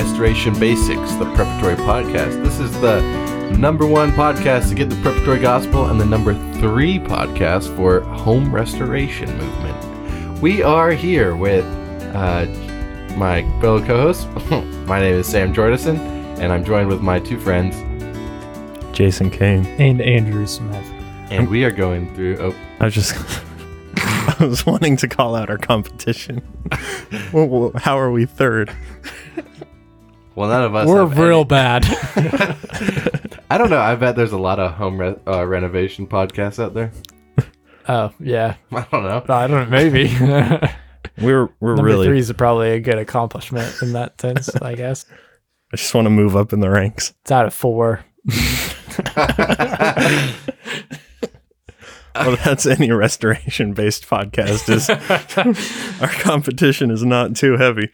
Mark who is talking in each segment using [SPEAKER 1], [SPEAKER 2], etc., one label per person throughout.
[SPEAKER 1] Restoration Basics, the preparatory podcast. This is the number one podcast to get the preparatory gospel and the number three podcast for home restoration movement. We are here with uh, my fellow co host. my name is Sam Jordison, and I'm joined with my two friends,
[SPEAKER 2] Jason Kane.
[SPEAKER 3] and Andrew Smith.
[SPEAKER 1] and we are going through. Oh,
[SPEAKER 2] I was just, I was wanting to call out our competition. well, well, how are we third?
[SPEAKER 1] Well, none of us.
[SPEAKER 3] We're
[SPEAKER 1] have
[SPEAKER 3] real
[SPEAKER 1] any-
[SPEAKER 3] bad.
[SPEAKER 1] I don't know. I bet there's a lot of home re- uh, renovation podcasts out there.
[SPEAKER 3] oh yeah,
[SPEAKER 1] I don't know.
[SPEAKER 3] I don't. Maybe
[SPEAKER 2] We're we're
[SPEAKER 3] number
[SPEAKER 2] really.
[SPEAKER 3] three is probably a good accomplishment in that sense. I guess
[SPEAKER 2] I just want to move up in the ranks.
[SPEAKER 3] it's out of four.
[SPEAKER 2] Well, that's any restoration based podcast. Is our competition is not too heavy.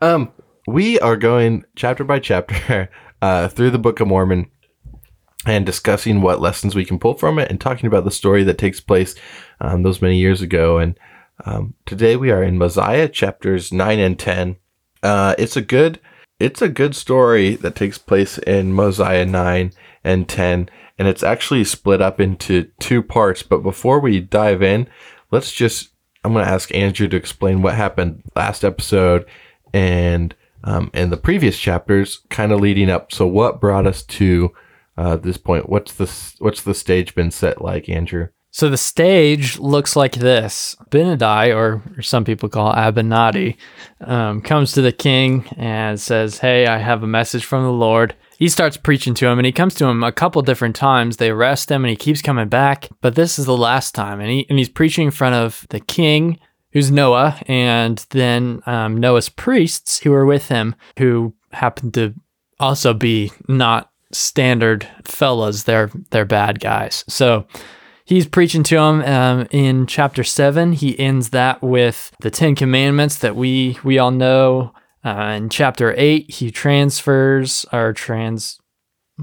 [SPEAKER 1] Um, we are going chapter by chapter uh, through the Book of Mormon and discussing what lessons we can pull from it and talking about the story that takes place um, those many years ago. And um, today we are in Mosiah chapters nine and ten. Uh, it's a good, it's a good story that takes place in Mosiah nine and ten, and it's actually split up into two parts. But before we dive in, let's just I'm going to ask Andrew to explain what happened last episode and um, in the previous chapters, kind of leading up. So, what brought us to uh, this point? What's the what's the stage been set like, Andrew?
[SPEAKER 3] So the stage looks like this: Benadai, or, or some people call Abinadi, um, comes to the king and says, "Hey, I have a message from the Lord." He starts preaching to him, and he comes to him a couple different times. They arrest him, and he keeps coming back. But this is the last time, and he and he's preaching in front of the king, who's Noah, and then um, Noah's priests who are with him, who happen to also be not standard fellas. They're they're bad guys. So he's preaching to him um, in chapter 7 he ends that with the 10 commandments that we we all know uh, in chapter 8 he transfers or trans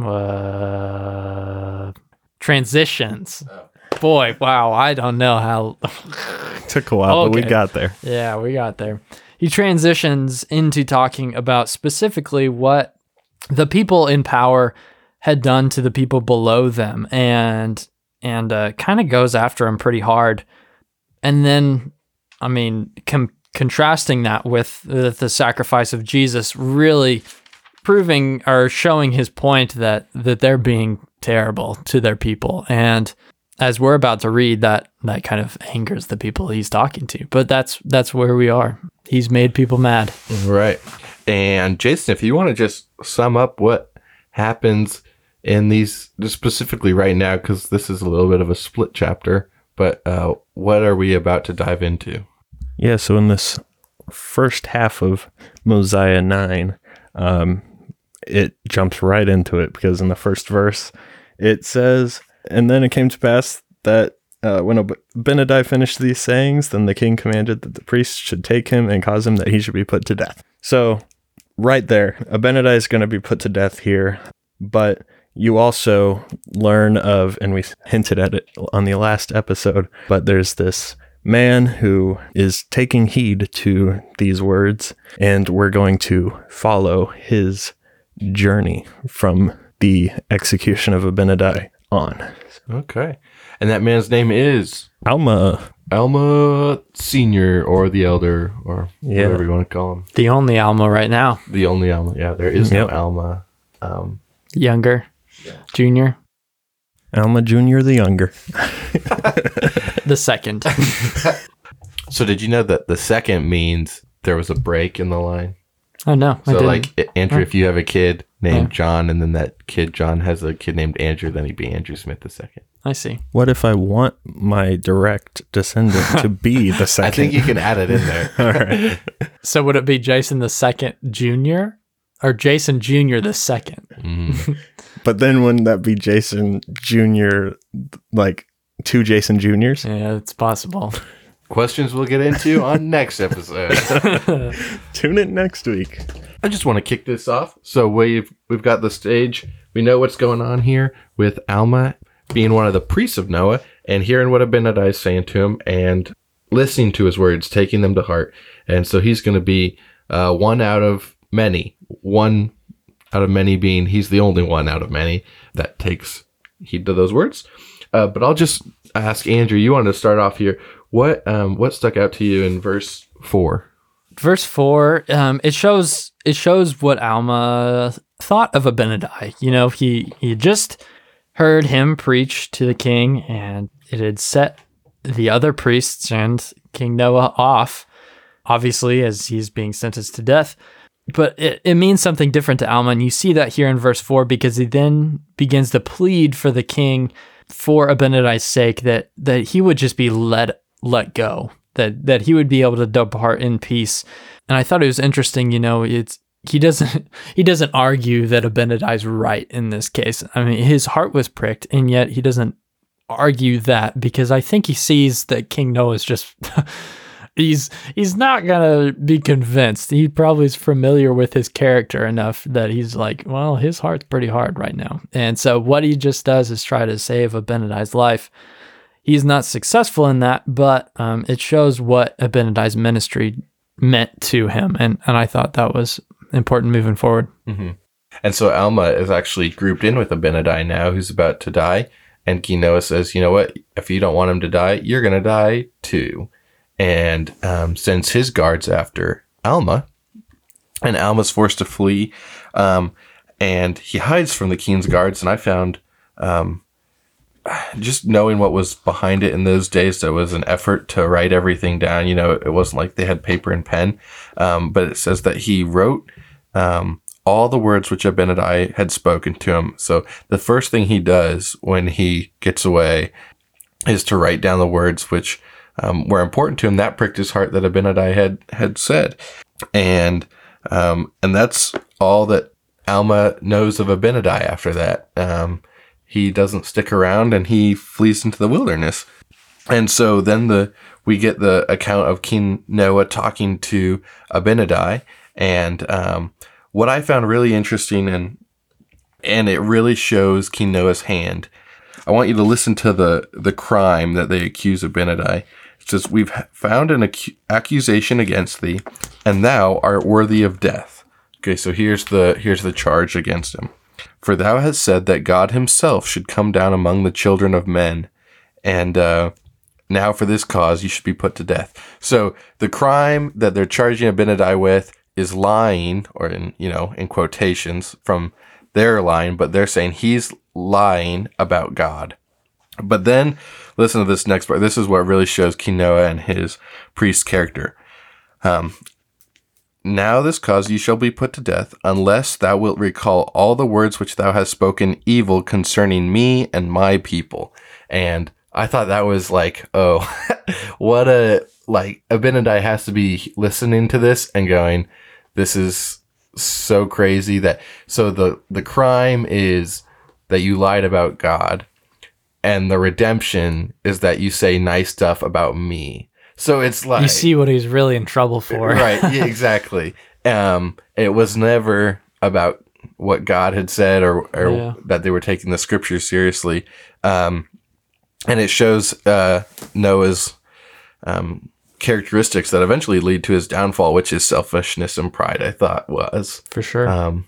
[SPEAKER 3] uh, transitions boy wow i don't know how
[SPEAKER 2] Took a while, but we got there.
[SPEAKER 3] yeah, we got there. He transitions into talking about specifically what the people in power had done to the people below them, and and uh, kind of goes after him pretty hard. And then, I mean, com- contrasting that with the, the sacrifice of Jesus, really proving or showing his point that that they're being terrible to their people and as we're about to read that that kind of angers the people he's talking to but that's that's where we are he's made people mad
[SPEAKER 1] Right. And Jason, if you want to just sum up what happens in these, specifically right now, because this is a little bit of a split chapter, but uh, what are we about to dive into?
[SPEAKER 2] Yeah, so in this first half of Mosiah 9, um, it jumps right into it because in the first verse, it says, And then it came to pass that uh, when Benadai finished these sayings, then the king commanded that the priests should take him and cause him that he should be put to death. So, right there, Abinadi is going to be put to death here, but you also learn of, and we hinted at it on the last episode, but there's this man who is taking heed to these words, and we're going to follow his journey from the execution of Abinadi on.
[SPEAKER 1] Okay. And that man's name is
[SPEAKER 2] Alma,
[SPEAKER 1] Alma Senior or the Elder or
[SPEAKER 2] Yeah.
[SPEAKER 1] whatever you want to call him.
[SPEAKER 3] the only alma right now
[SPEAKER 1] The only Alma. Yeah, there is no Alma. Um,
[SPEAKER 3] younger junior
[SPEAKER 2] Alma Jr. the Younger.
[SPEAKER 3] the second
[SPEAKER 1] so did you know that the second means there was a break in the line?
[SPEAKER 3] Oh no I
[SPEAKER 1] So
[SPEAKER 3] didn't.
[SPEAKER 1] like I- Andrew, if you have a kid named
[SPEAKER 3] Yeah.
[SPEAKER 1] John, and then that kid John has a kid named Andrew, then he'd be Andrew Smith the second.
[SPEAKER 3] i see
[SPEAKER 2] What if I want my direct descendant to be the second?
[SPEAKER 1] I think you can add it in there.
[SPEAKER 2] All right.
[SPEAKER 3] so would it be jason the second junior or jason junior the second
[SPEAKER 1] Mhm.
[SPEAKER 2] But then wouldn't that be Jason Jr., like two Jason Juniors?
[SPEAKER 3] yeah it's possible
[SPEAKER 1] Questions we'll get into on next episode.
[SPEAKER 2] Tune in next week.
[SPEAKER 1] I just want to kick this off. So we've we've got the stage. We know what's going on here with Alma being one of the priests of Noah and hearing what Abinadi is saying to him and listening to his words, taking them to heart. And so he's going to be uh, one out of many one out of many being he's the only one out of many that takes heed to those words. Uh, but I'll just ask Andrew. You wanted to start off here. What um, what stuck out to you in verse four?
[SPEAKER 3] Verse four, um, it shows it shows what Alma thought of Abinadi. You know, he he just heard him preach to the king, and it had set the other priests and King Noah off. Obviously, as he's being sentenced to death. But it, it means something different to Alma, and you see that here in verse four because he then begins to plead for the king for Abinadi's sake that that he would just be let let go, that that he would be able to depart in peace. And I thought it was interesting, you know, it's he doesn't he doesn't argue that Abinadi's right in this case. I mean, his heart was pricked, and yet he doesn't argue that because I think he sees that King Noah is just he's he's not gonna be convinced. He probably is familiar with his character enough that he's like, well, his heart's pretty hard right now. And so what he just does is try to save Abinadi's life. He's not successful in that, but um, it shows what Abinadi's ministry meant to him, and and I thought that was important moving forward.
[SPEAKER 1] Mm-hmm. And so Alma is actually grouped in with Abinadi now, who's about to die. And Noah says, you know what? If you don't want him to die, you're to die too and um, sends his guards after Alma. And Alma's forced to flee, um, and he hides from the king's guards. And I found, um, just knowing what was behind it in those days, there was an effort to write everything down. You know, it wasn't like they had paper and pen, um, but it says that he wrote um, all the words which Abinadi had spoken to him. So the first thing he does when he gets away is to write down the words which um, were important to him. That pricked his heart that Abinadi had had said, and um, and that's all that Alma knows of Abinadi. After that, um, he doesn't stick around and he flees into the wilderness. And so then the we get the account of King Noah talking to Abinadi, and um, what I found really interesting and and it really shows King Noah's hand. I want you to listen to the the crime that they accuse Abinadi It says, We've found an ac- accusation against thee, and thou art worthy of death. Okay, so here's the here's the charge against him. For thou hast said that God himself should come down among the children of men, and uh, now for this cause you should be put to death. So the crime that they're charging Abinadi with is lying, or in you know in quotations from their line, but they're saying he's lying about God. But then listen to this next part. This is what really shows King and his priest character. Um, now this cause you shall be put to death, unless thou wilt recall all the words which thou hast spoken evil concerning me and my people. And I thought that was like, oh, what a like Abinadi has to be listening to this and going, this is so crazy that so the the crime is that you lied about God and the redemption is that you say nice stuff about me. So it's like
[SPEAKER 3] you see what he's really in trouble for,
[SPEAKER 1] right? Yeah, exactly. um, it was never about what God had said or, or yeah. that they were taking the scriptures seriously. Um, and it shows uh, Noah's um, characteristics that eventually lead to his downfall, which is selfishness and pride. I thought was
[SPEAKER 3] for sure.
[SPEAKER 1] Um,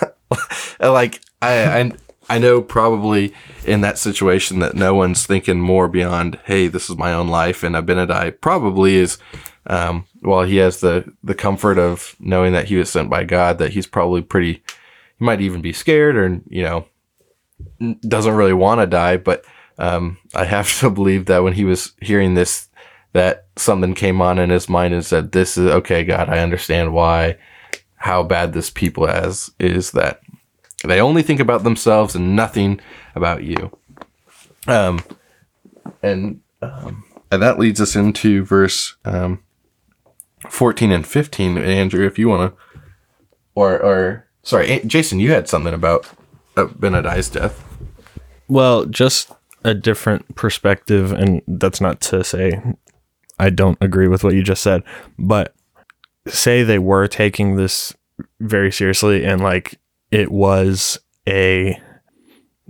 [SPEAKER 1] like I, I I know probably in that situation that no one's thinking more beyond, hey, this is my own life. And Abinadi probably is, um, while he has the, the comfort of knowing that he was sent by God, that he's probably pretty, he might even be scared or, you know, doesn't really want to die. But um, I have to believe that when he was hearing this, that something came on in his mind and said, this is okay, God, I understand why, how bad this people has is that they only think about themselves and nothing about you. Um, and um, and that leads us into verse um, 14 and 15. Andrew, if you want to, or or sorry, Jason, you had something about uh, Benadi's death.
[SPEAKER 2] Well, just a different perspective, and that's not to say I don't agree with what you just said, but say they were taking this very seriously and like it was a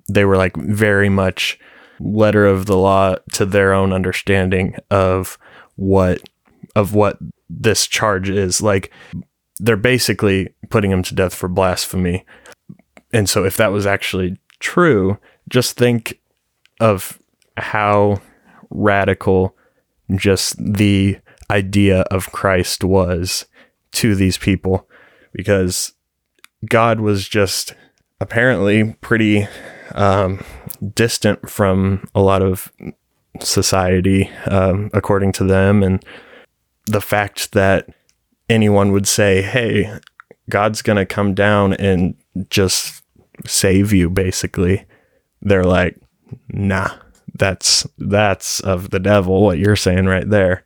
[SPEAKER 2] they were like very much letter of the law to their own understanding of what of what this charge is like they're basically putting him to death for blasphemy. And so, if that was actually true, just think of how radical just the idea of Christ was to these people because God was just apparently pretty um, distant from a lot of society, um, according to them. And the fact that anyone would say, hey, God's going to come down and just save you, basically, they're like, nah, that's that's of the devil what you're saying right there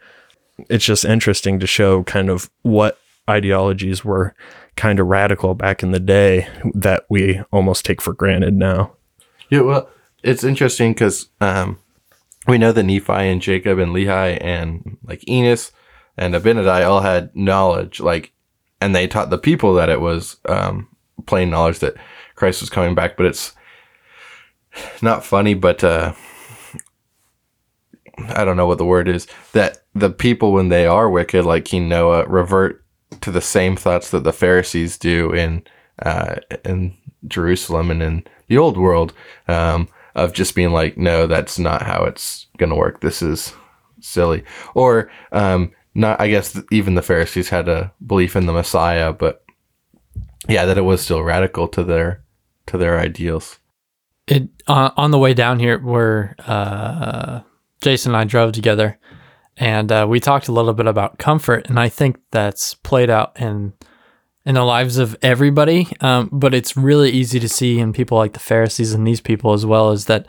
[SPEAKER 2] it's just interesting to show kind of what ideologies were kind of radical back in the day that we almost take for granted now
[SPEAKER 1] Yeah, well, it's interesting because um, we know that Nephi and Jacob and Lehi and like Enos and Abinadi all had knowledge, like, and they taught the people that it was um, plain knowledge that Christ was coming back. But it's not funny, but uh, I don't know what the word is that the people when they are wicked, like King Noah, revert to the same thoughts that the Pharisees do in uh, in Jerusalem and in the old world um, of just being like, no, that's not how it's gonna work. This is silly, or um, not. I guess even the Pharisees had a belief in the Messiah, but yeah, that it was still radical to their to their ideals.
[SPEAKER 3] It uh, on the way down here, where uh, Jason and I drove together, and uh, we talked a little bit about comfort, and I think that's played out in in the lives of everybody. Um, but it's really easy to see in people like the Pharisees and these people as well is that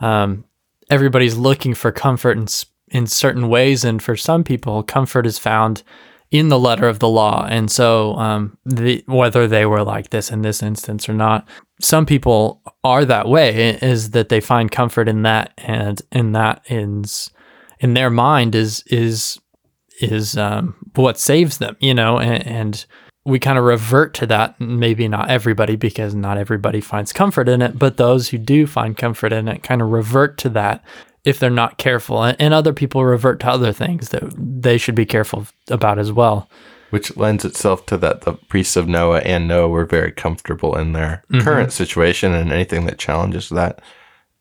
[SPEAKER 3] um, everybody's looking for comfort in in certain ways, and for some people, comfort is found in the letter of the law. And so, um, the, whether they were like this in this instance or not, some people are that way. Is that they find comfort in that, and in that is in their mind is is is um, what saves them. You know, and, and we kind of revert to that. Maybe not everybody, because not everybody finds comfort in it, but those who do find comfort in it kind of revert to that if they're not careful. And, and other people revert to other things that they should be careful about as well.
[SPEAKER 1] which lends itself to that the priests of Noah and Noah were very comfortable in their current situation, and anything that challenges that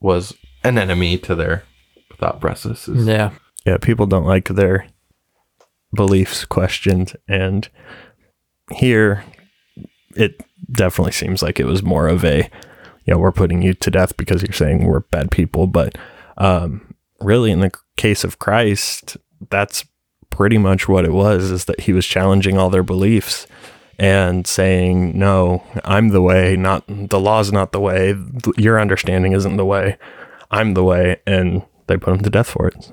[SPEAKER 1] was an enemy to their thought processes.
[SPEAKER 3] Yeah.
[SPEAKER 2] yeah people don't like their beliefs questioned and here it definitely seems like it was more of a you know we're putting you to death because you're saying we're bad people but um really in the case of christ that's pretty much what it was is that he was challenging all their beliefs and saying no i'm the way not the law's not the way your understanding isn't the way i'm the way and they put him to death for it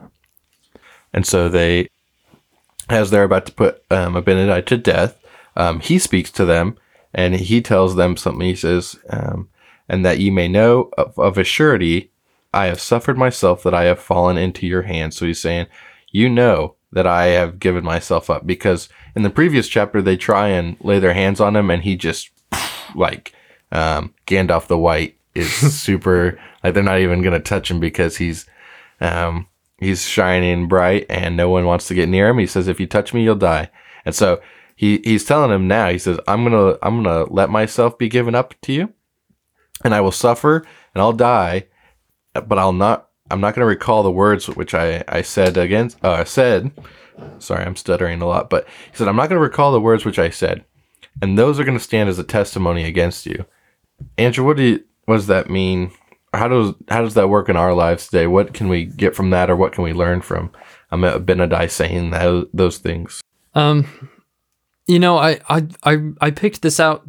[SPEAKER 1] And so they, as they're about to put um, Abinadi to death, um, he speaks to them and he tells them something. He says, um, "And that ye may know of, of a surety, I have suffered myself that I have fallen into your hands." So he's saying, "You know that I have given myself up," because in the previous chapter they try and lay their hands on him, and he just like um, Gandalf the White is super like they're not even gonna touch him because he's um, he's shining bright and no one wants to get near him. He says, if you touch me, you'll die. And so he, he's telling him now, he says, I'm going to, I'm going to let myself be given up to you and I will suffer and I'll die, but I'll not, I'm not going to recall the words which I, I said against, uh, said, sorry, I'm stuttering a lot, but he said, I'm not going to recall the words which I said. And those are going to stand as a testimony against you. Andrew, what do you, what does that mean? How does how does that work in our lives today? What can we get from that, or what can we learn from um, Abinadi saying that, those things?
[SPEAKER 3] Um, you know, I, I, I, I picked this out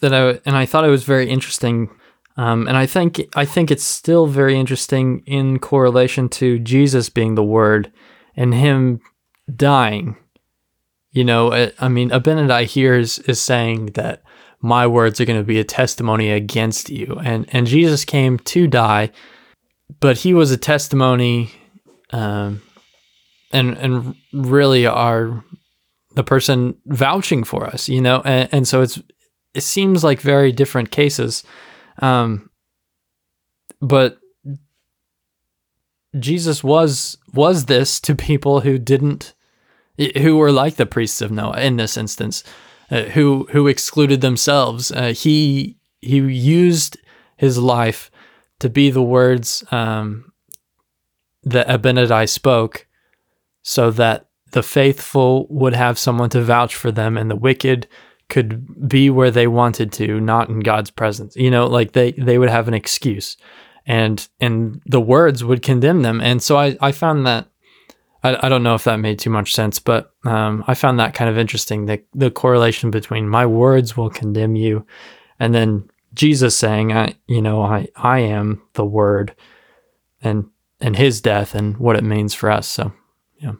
[SPEAKER 3] that I, and I thought it was very interesting. Um, and I think, I think it's still very interesting in correlation to Jesus being the word and him dying. You know, I, I mean, Abinadi here is, is saying that my words are going to be a testimony against you. And, and Jesus came to die, but he was a testimony, um, and, and really are the person vouching for us, you know, and, and so it's it seems like very different cases, um, but Jesus was was this to people who didn't, who were like the priests of Noah in this instance, uh, who who excluded themselves. Uh, he he used his life to be the words um, that Abinadi spoke, so that the faithful would have someone to vouch for them, and the wicked could be where they wanted to, not in God's presence. You know, like they they would have an excuse, and and the words would condemn them. And so I I found that. I, I don't know if that made too much sense, but um, I found that kind of interesting. The the correlation between my words will condemn you, and then Jesus saying, "I, you know, I I am the Word," and and His death and what it means for us. So yeah.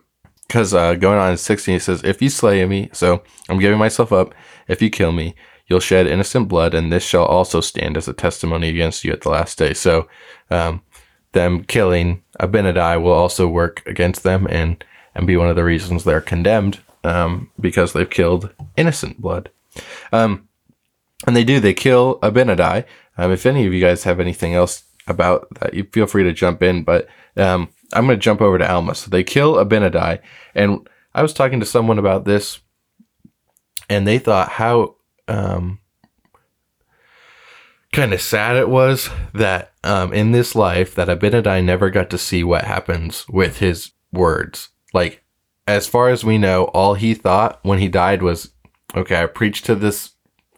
[SPEAKER 1] because uh, going on in 16 he says if you slay me so i'm giving myself up if you kill me you'll shed innocent blood and this shall also stand as a testimony against you at the last day so um, them killing abinadi will also work against them and and be one of the reasons they're condemned um, because they've killed innocent blood um, and they do they kill abinadi um, if any of you guys have anything else about that you feel free to jump in but um, I'm going to jump over to Alma. So they kill Abinadi. And I was talking to someone about this, and they thought how um, kind of sad it was that um, in this life that Abinadi never got to see what happens with his words. Like, as far as we know, all he thought when he died was, okay, I preached to this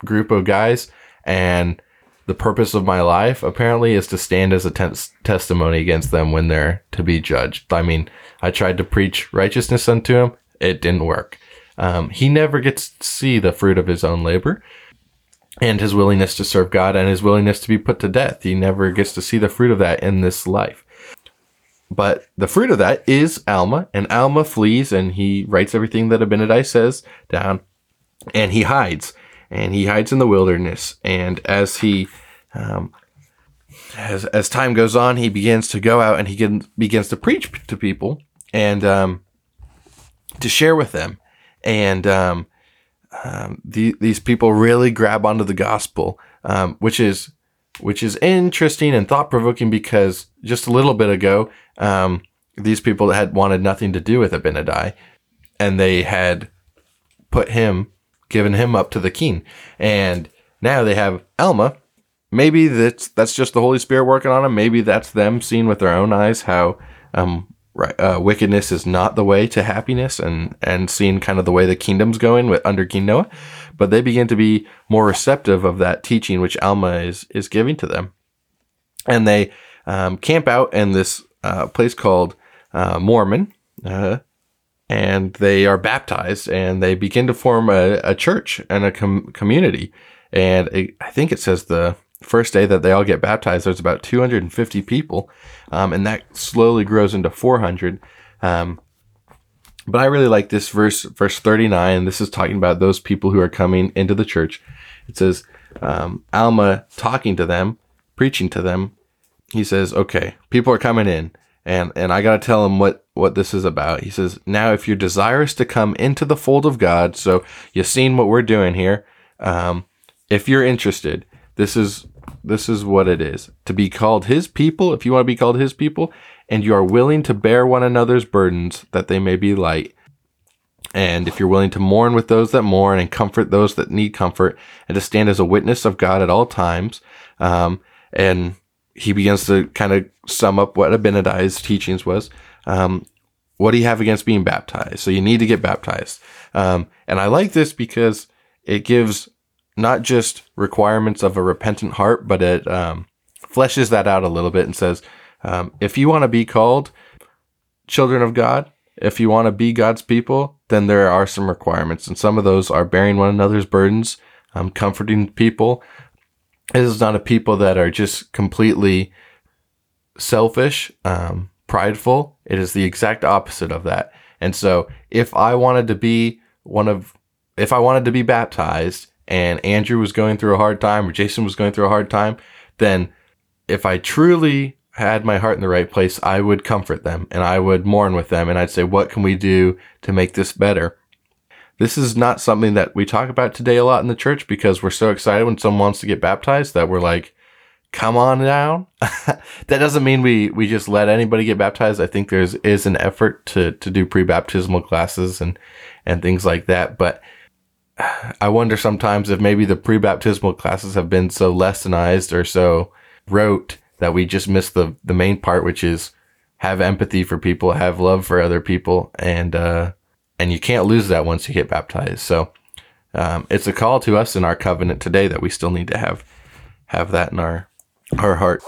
[SPEAKER 1] group of guys, and the purpose of my life apparently is to stand as a te- testimony against them when they're to be judged. I mean, I tried to preach righteousness unto him, it didn't work. Um, he never gets to see the fruit of his own labor and his willingness to serve God and his willingness to be put to death. He never gets to see the fruit of that in this life. But the fruit of that is Alma, and Alma flees and he writes everything that Abinadi says down and he hides and he hides in the wilderness. And as he, um, as as time goes on, he begins to go out and he get, begins to preach to people and um, to share with them. And um, um, the, these people really grab onto the gospel, um, which is which is interesting and thought provoking because just a little bit ago, um, these people had wanted nothing to do with Abinadi, and they had put him given him up to the king. And now they have Alma. Maybe that's that's just the Holy Spirit working on him. Maybe that's them seeing with their own eyes how um, right, uh, wickedness is not the way to happiness, and and seeing kind of the way the kingdom's going with under King Noah. But they begin to be more receptive of that teaching which Alma is is giving to them, and they um, camp out in this uh, place called uh, Mormon. Uh, and they are baptized and they begin to form a, a church and a com- community. And it, I think it says the first day that they all get baptized, there's about 250 people, um, and that slowly grows into 400. Um, but I really like this verse, verse 39. This is talking about those people who are coming into the church. It says, um, Alma talking to them, preaching to them. He says, okay, people are coming in and and I got to tell him what what this is about. He says, "Now, if you're desirous to come into the fold of God, so you've seen what we're doing here. Um, if you're interested, this is this is what it is to be called His people. If you want to be called His people, and you are willing to bear one another's burdens, that they may be light." And if you're willing to mourn with those that mourn and comfort those that need comfort, and to stand as a witness of God at all times, um, and he begins to kind of sum up what Abinadi's teachings was. Um, what do you have against being baptized? So you need to get baptized. Um, and I like this because it gives not just requirements of a repentant heart, but it um, fleshes that out a little bit and says, um, if you want to be called children of God, if you want to be God's people, then there are some requirements. And some of those are bearing one another's burdens, um, comforting people, this is not a people that are just completely selfish, um, prideful. It is the exact opposite of that. And so, if I wanted to be one of, if I wanted to be baptized and Andrew was going through a hard time or Jason was going through a hard time, then if I truly had my heart in the right place, I would comfort them and I would mourn with them and I'd say, what can we do to make this better? This is not something that we talk about today a lot in the church because we're so excited when someone wants to get baptized that we're like, come on down. that doesn't mean we, we just let anybody get baptized. I think there's is an effort to, to do pre-baptismal classes and, and things like that. But I wonder sometimes if maybe the pre-baptismal classes have been so lessonized or so rote that we just miss the the main part, which is have empathy for people, have love for other people, and uh, and you can't lose that once you get baptized. So um, it's a call to us in our covenant today that we still need to have have that in our our heart.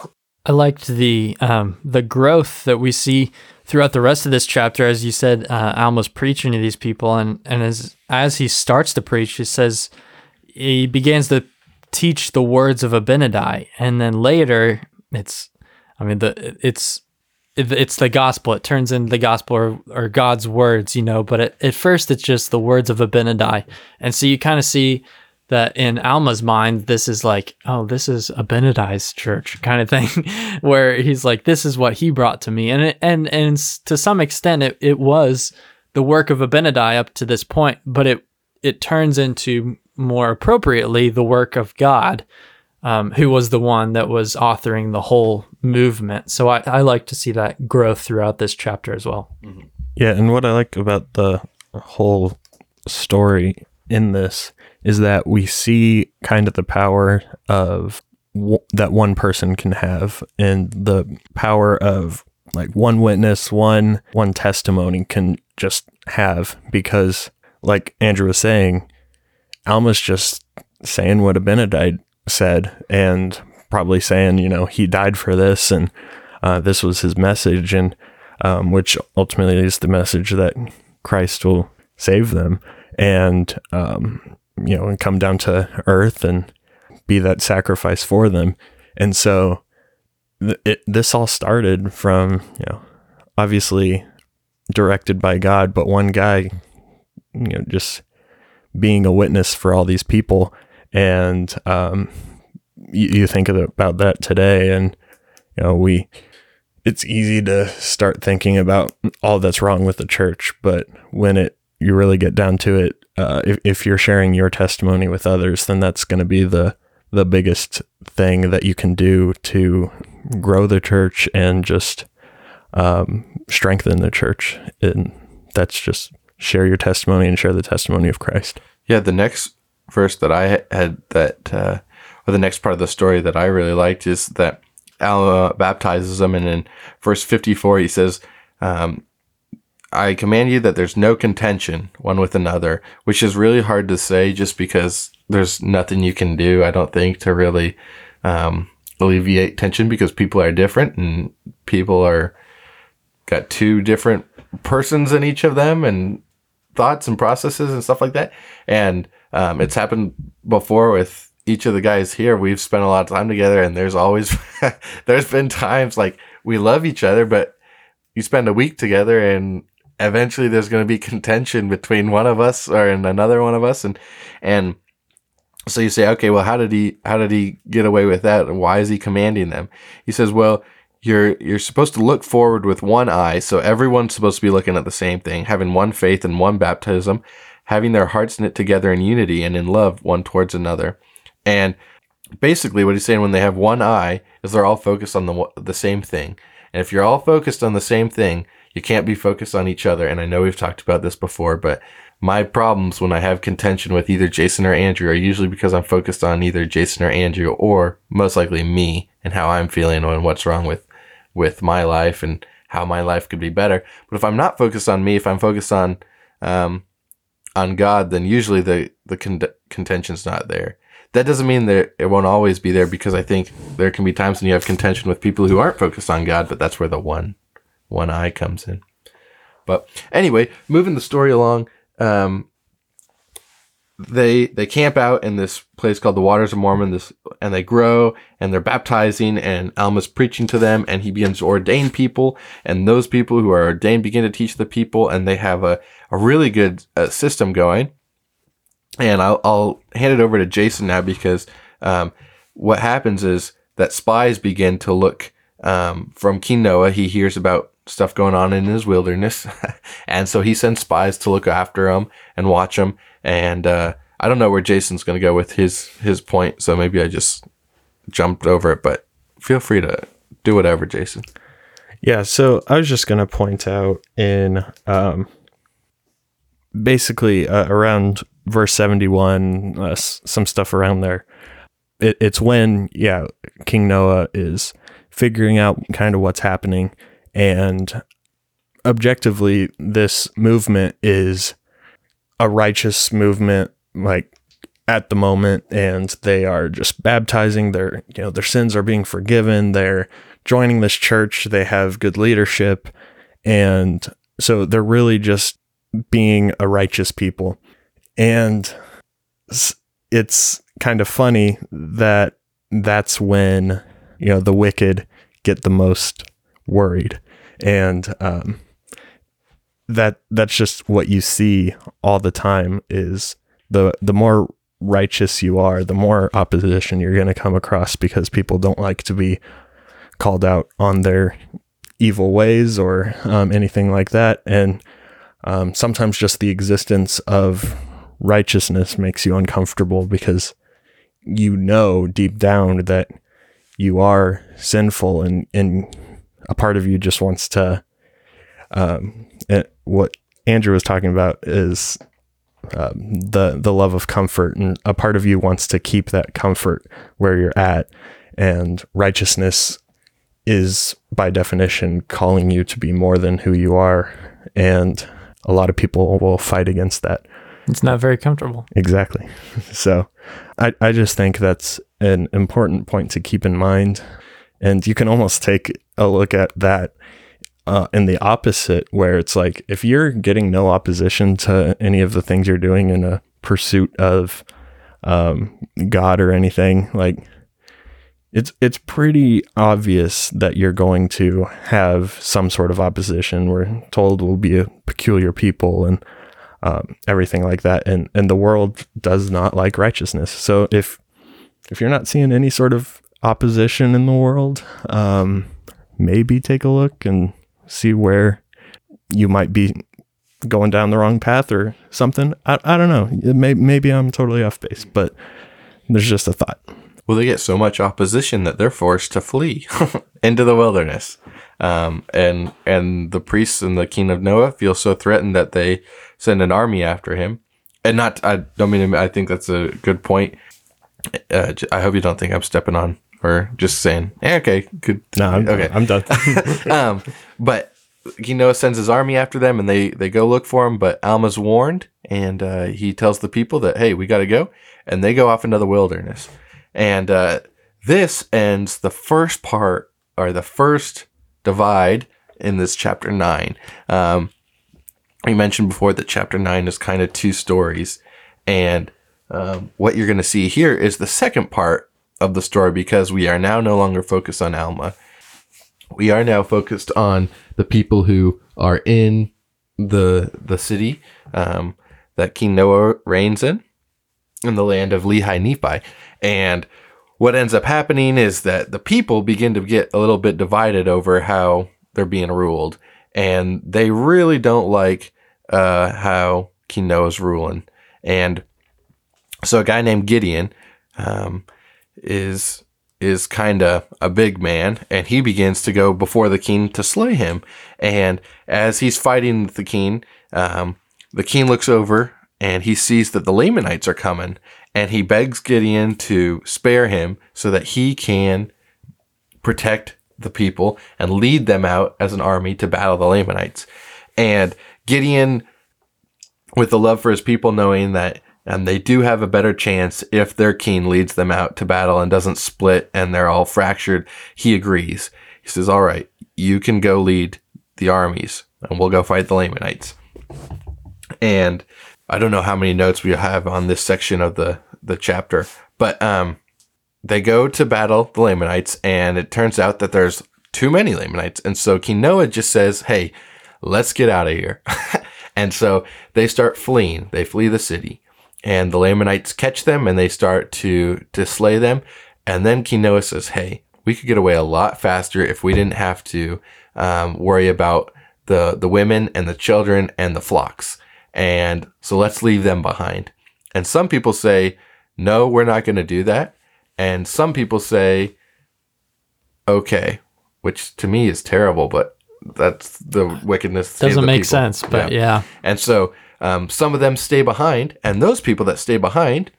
[SPEAKER 3] I liked the um, the growth that we see throughout the rest of this chapter. As you said, uh, Alma's preaching to these people, and and as as he starts to preach, he says he begins to teach the words of Abinadi, and then later it's, I mean, the it's it's the gospel. It turns into the gospel or, or God's words, you know. But at, at first, it's just the words of Abinadi, and so you kind of see that in Alma's mind, this is like, oh, this is Abinadi's church kind of thing, where he's like, this is what he brought to me, and it, and and to some extent, it it was the work of Abinadi up to this point, but it it turns into more appropriately the work of God, um, who was the one that was authoring the whole movement. So I, I like to see that growth throughout this chapter as well.
[SPEAKER 2] Yeah, and what I like about the whole story in this is that we see kind of the power of w- that one person can have and the power of like one witness, one one testimony can just have because like Andrew was saying, Alma's just saying what Abinadi said and probably saying, you know, he died for this and uh, this was his message and um, which ultimately is the message that Christ will save them. And um, you know and come down to earth and be that sacrifice for them. And so it, this all started from you know obviously directed by God but one guy you know just being a witness for all these people. And um, you, you think about that today and you know we it's easy to start thinking about all that's wrong with the church but when it you really get down to it uh, if, if you're sharing your testimony with others then that's going to be the the biggest thing that you can do to grow the church and just um, strengthen the church. And that's just share your testimony and share the testimony of christ.
[SPEAKER 1] Yeah, the next verse that I had that, uh, or the next part of the story that I really liked is that Alma baptizes them, and in verse 54, he says, um, I command you that there's no contention one with another, which is really hard to say just because there's nothing you can do, I don't think, to really um, alleviate tension because people are different and people are got two different persons in each of them and thoughts and processes and stuff like that. And um, it's happened before with each of the guys here. We've spent a lot of time together, and there's always there's been times like we love each other, but you spend a week together, and eventually there's going to be contention between one of us or and another one of us, and and so you say, okay, well, how did he how did he get away with that? And why is he commanding them? He says, well, you're you're supposed to look forward with one eye, so everyone's supposed to be looking at the same thing, having one faith and one baptism, having their hearts knit together in unity and in love one towards another. And basically, what he's saying when they have one eye is they're all focused on the the same thing. And if you're all focused on the same thing, you can't be focused on each other. And I know we've talked about this before, but my problems when I have contention with either Jason or Andrew are usually because I'm focused on either Jason or Andrew, or most likely me and how I'm feeling and what's wrong with with my life and how my life could be better. But if I'm not focused on me, if I'm focused on um, on God, then usually the the con- contention's not there. That doesn't mean that it won't always be there because I think there can be times when you have contention with people who aren't focused on God, but that's where the one one eye comes in. But anyway, moving the story along, um, they they camp out in this place called the Waters of Mormon. This and they grow and they're baptizing and Alma's preaching to them and he begins to ordain people and those people who are ordained begin to teach the people and they have a a really good uh, system going. And I'll I'll hand it over to Jason now because um, what happens is that spies begin to look um, from King Noah. He hears about stuff going on in his wilderness, and so he sends spies to look after him and watch him. And uh, I don't know where Jason's going to go with his his point, so maybe I just jumped over it. But feel free to do whatever, Jason.
[SPEAKER 2] Yeah, so I was just going to point out in um, basically uh, around verse 71, uh, s- some stuff around there. It, it's when, yeah, King Noah is figuring out kind of what's happening. And objectively, this movement is a righteous movement, like at the moment, and they are just baptizing their, you know, their sins are being forgiven. They're joining this church. They have good leadership. And so they're really just being a righteous people. And it's kind of funny that that's when, you know, the wicked get the most worried. And um, that that's just what you see all the time is the the more righteous you are, the more opposition you're going to come across because people don't like to be called out on their evil ways or um, anything like that. And um, sometimes just the existence of righteousness makes you uncomfortable because you know deep down that you are sinful and, and a part of you just wants to um, it, what Andrew was talking about is um, the the love of comfort, and a part of you wants to keep that comfort where you're at, and righteousness is by definition calling you to be more than who you are, and a lot of people will fight against that.
[SPEAKER 3] It's not very comfortable.
[SPEAKER 2] Exactly. So I, I just think that's an important point to keep in mind. And you can almost take a look at that uh, in the opposite, where it's like if you're getting no opposition to any of the things you're doing in a pursuit of um, God or anything, like it's it's pretty obvious that you're going to have some sort of opposition. We're told we'll be a peculiar people and um, everything like that, and and the world does not like righteousness. So if if you're not seeing any sort of opposition in the world, um, maybe take a look and see where you might be going down the wrong path or something. I, I don't know. May, maybe I'm totally off base, but there's just a thought.
[SPEAKER 1] Well, they get so much opposition that they're forced to flee into the wilderness. Um, and and the priests and the king of Noah feel so threatened that they send an army after him. And not, I don't mean, I think that's a good point. Uh, I hope you don't think I'm stepping on or just saying, eh, okay, good.
[SPEAKER 2] No, I'm,
[SPEAKER 1] okay.
[SPEAKER 2] I'm done.
[SPEAKER 1] um, but Noah sends his army after them, and they they go look for him. But Alma's warned, and uh, he tells the people that hey, we got to go, and they go off into the wilderness. And uh, this ends the first part or the first divide in this chapter nine. Um, we mentioned before that chapter nine is kind of two stories, and um, what you're going to see here is the second part of the story because we are now no longer focused on Alma we are now focused on the people who are in the the city um, that King Noah reigns in, in the land of Lehi Nephi. And what ends up happening is that the people begin to get a little bit divided over how they're being ruled, and they really don't like uh, how King Noah's ruling. And so a guy named Gideon um, is is kind of a big man, and he begins to go before the king to slay him. And as he's fighting the king, um, the king looks over and he sees that the Lamanites are coming, and he begs Gideon to spare him so that he can protect the people and lead them out as an army to battle the Lamanites. And Gideon, with the love for his people, knowing that and they do have a better chance if their king leads them out to battle and doesn't split and they're all fractured. He agrees. He says, All right, you can go lead the armies and we'll go fight the Lamanites. And I don't know how many notes we have on this section of the, the chapter, but um, they go to battle the Lamanites, and it turns out that there's too many Lamanites. And so King Noah just says, Hey, let's get out of here. and so they start fleeing. They flee the city and the Lamanites catch them and they start to to slay them. And then King Noah says, "Hey, we could get away a lot faster if we didn't have to um, worry about the the women and the children and the flocks. And so let's leave them behind." And some people say, "No, we're not going to do that." And some people say, "Okay," which to me is terrible, but that's the wickedness.
[SPEAKER 3] Doesn't
[SPEAKER 1] the
[SPEAKER 3] make
[SPEAKER 1] people.
[SPEAKER 3] sense, but yeah.
[SPEAKER 1] And so um, some of them stay behind, and those people that stay behind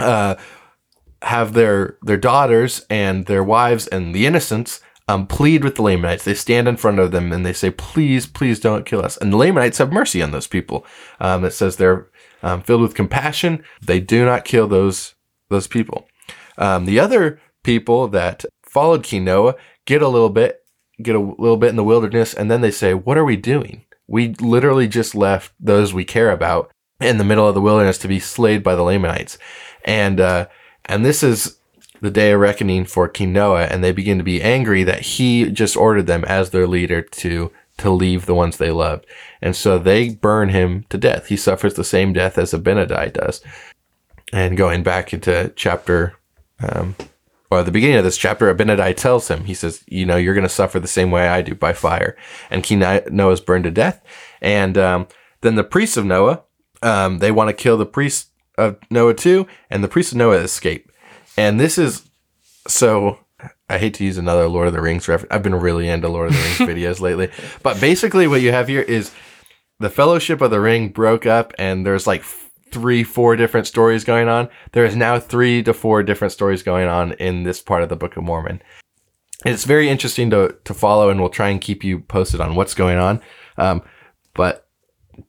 [SPEAKER 1] uh, have their their daughters and their wives and the innocents um, plead with the Lamanites. They stand in front of them and they say, "Please, please don't kill us." And the Lamanites have mercy on those people. Um, it says they're um, filled with compassion. They do not kill those those people. Um, the other people that followed Noah get a little bit get a little bit in the wilderness, and then they say, "What are we doing? We literally just left those we care about in the middle of the wilderness to be slayed by the Lamanites." And uh, and this is the day of reckoning for King Noah, and they begin to be angry that he just ordered them as their leader to to leave the ones they loved. And so they burn him to death. He suffers the same death as Abinadi does. And going back into chapter, um, or the beginning of this chapter, Abinadi tells him, he says, you know, you're going to suffer the same way I do by fire. And King Noah is burned to death. And um, then the priests of Noah, um, they want to kill the priests of Noah too, and the priests of Noah escape. And this is so I hate to use another Lord of the Rings reference. I've been really into Lord of the Rings videos lately. But basically what you have here is the Fellowship of the Ring broke up and there's like three, four different stories going on. There is now three to four different stories going on in this part of the Book of Mormon. It's very interesting to, to follow and we'll try and keep you posted on what's going on. Um, but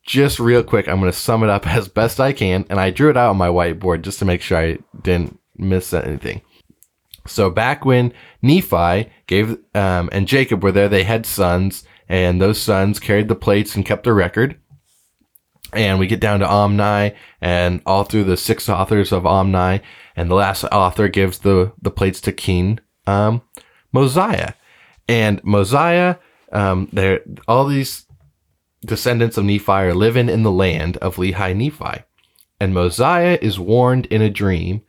[SPEAKER 1] just real quick, I'm going to sum it up as best I can. And I drew it out on my whiteboard just to make sure I didn't miss anything. So back when Nephi gave um, and Jacob were there, they had sons, and those sons carried the plates and kept a record. And we get down to Omni, and all through the six authors of Omni, and the last author gives the the plates to King um, Mosiah, and Mosiah. Um, there, all these descendants of Nephi are living in the land of Lehi Nephi, and Mosiah is warned in a dream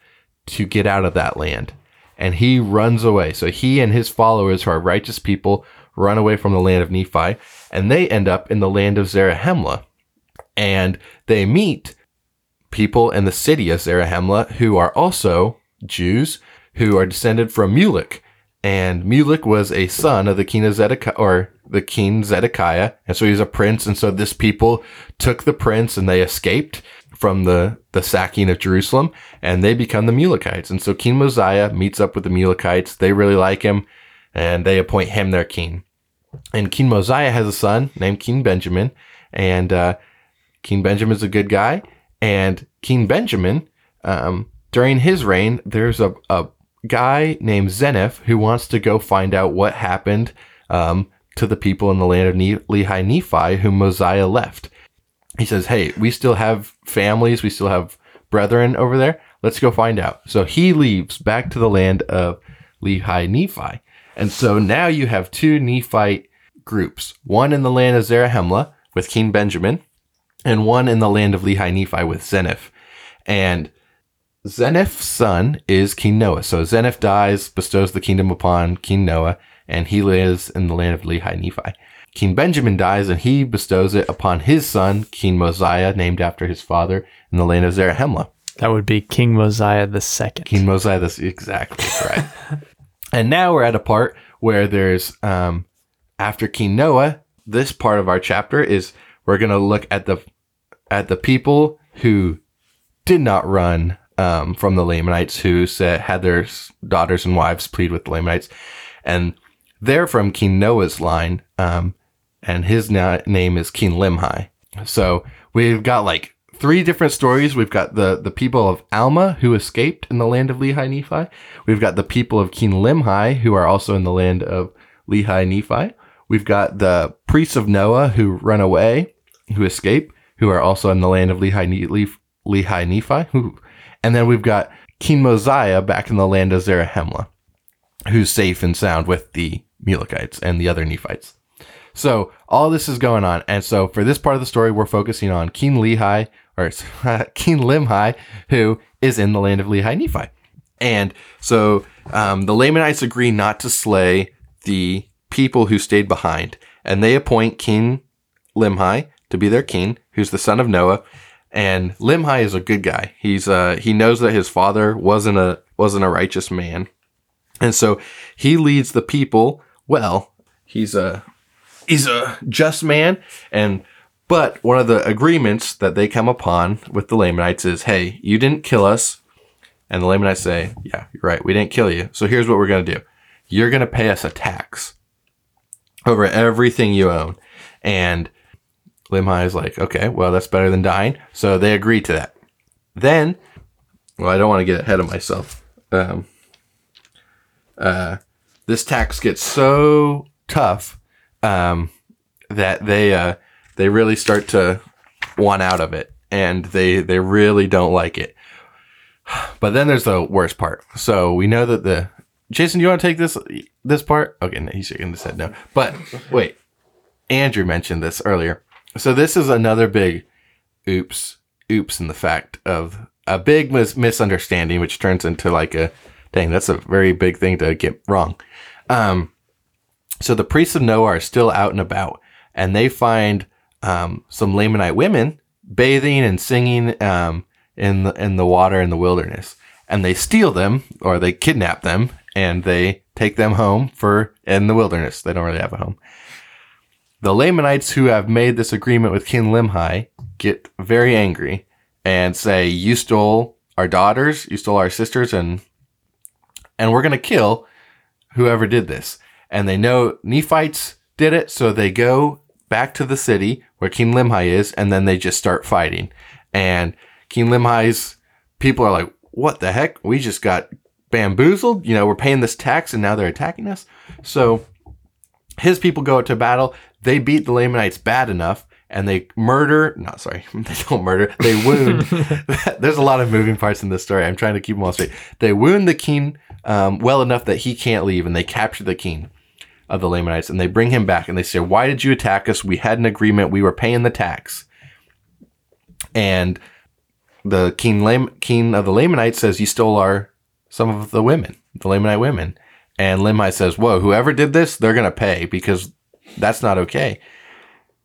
[SPEAKER 1] to get out of that land and he runs away. So he and his followers, who are righteous people, run away from the land of Nephi, and they end up in the land of Zarahemla. And they meet people in the city of Zarahemla who are also Jews who are descended from Mulek. And Mulek was a son of the king of Zedekiah, or the king Zedekiah. And so he's a prince. And so this people took the prince and they escaped from the, the sacking of Jerusalem, and they become the Mulekites. And so King Mosiah meets up with the Mulekites. They really like him, and they appoint him their king. And King Mosiah has a son named King Benjamin, and uh, King Benjamin is a good guy. And King Benjamin, um, during his reign, there's a, a guy named Zeniff who wants to go find out what happened um, to the people in the land of ne- Lehi Nephi whom Mosiah left he says, Hey, we still have families, we still have brethren over there. Let's go find out. So he leaves back to the land of Lehi Nephi. And so now you have two Nephite groups one in the land of Zarahemla with King Benjamin, and one in the land of Lehi Nephi with Zeniff. And Zeniff's son is King Noah. So Zeniff dies, bestows the kingdom upon King Noah, and he lives in the land of Lehi Nephi. King Benjamin dies and he bestows it upon his son, King Mosiah, named after his father in the land of Zarahemla.
[SPEAKER 3] That would be King Mosiah the second.
[SPEAKER 1] King Mosiah, this exactly right. and now we're at a part where there's um, after King Noah. This part of our chapter is we're going to look at the at the people who did not run um, from the Lamanites, who said had their daughters and wives plead with the Lamanites, and they're from King Noah's line. Um, and his na- name is King Limhi. So we've got like three different stories. We've got the, the people of Alma who escaped in the land of Lehi Nephi. We've got the people of King Limhi who are also in the land of Lehi Nephi. We've got the priests of Noah who run away, who escape, who are also in the land of Lehi, Lehi Nephi. Who, and then we've got King Mosiah back in the land of Zarahemla, who's safe and sound with the Mulekites and the other Nephites. So all this is going on, and so for this part of the story, we're focusing on King Lehi or King Limhi, who is in the land of Lehi Nephi, and so um, the Lamanites agree not to slay the people who stayed behind, and they appoint King Limhi to be their king, who's the son of Noah. And Limhi is a good guy. He's uh he knows that his father wasn't a wasn't a righteous man, and so he leads the people well. He's a he's a just man and But one of the agreements that they come upon with the Lamanites is, hey, you didn't kill us. And the Lamanites say, yeah, you're right. We didn't kill you. So here's what we're to do. You're to pay us a tax over everything you own. And Limhi is like, okay, well, that's better than dying. So they agree to that. Then, well, I don't want to get ahead of myself. Um, uh, this tax gets so tough um, that they uh, they really start to want out of it, and they they really don't like it. But then there's the worst part. So we know that the Jason, do you want to take this this part? Okay, no, he's shaking his head no. But wait, Andrew mentioned this earlier. So this is another big oops, oops in the fact of a big mis- misunderstanding, which turns into like a dang, that's a very big thing to get wrong. Um, so the priests of Noah are still out and about, and they find um, some Lamanite women bathing and singing um, in the in the water in the wilderness, and they steal them or they kidnap them and they take them home for in the wilderness. They don't really have a home. The Lamanites who have made this agreement with King Limhi get very angry and say, "You stole our daughters, you stole our sisters, and and we're gonna kill whoever did this." And they know Nephites did it, so they go back to the city where King Limhi is, and then they just start fighting. And King Limhi's people are like, "What the heck? We just got bamboozled. You know, we're paying this tax, and now they're attacking us." So his people go to battle. They beat the Lamanites bad enough, and they murder. Not sorry, they don't murder. They wound. There's a lot of moving parts in this story. I'm trying to keep them all straight. They wound the king um, well enough that he can't leave, and they capture the king of the Lamanites, and they bring him back, and they say, "Why did you attack us? We had an agreement. We were paying the tax." And the king, Lam- king of the Lamanites says, "You stole our some of the women, the Lamanite women." And Limhi says, "Whoa, whoever did this, they're gonna pay because that's not okay."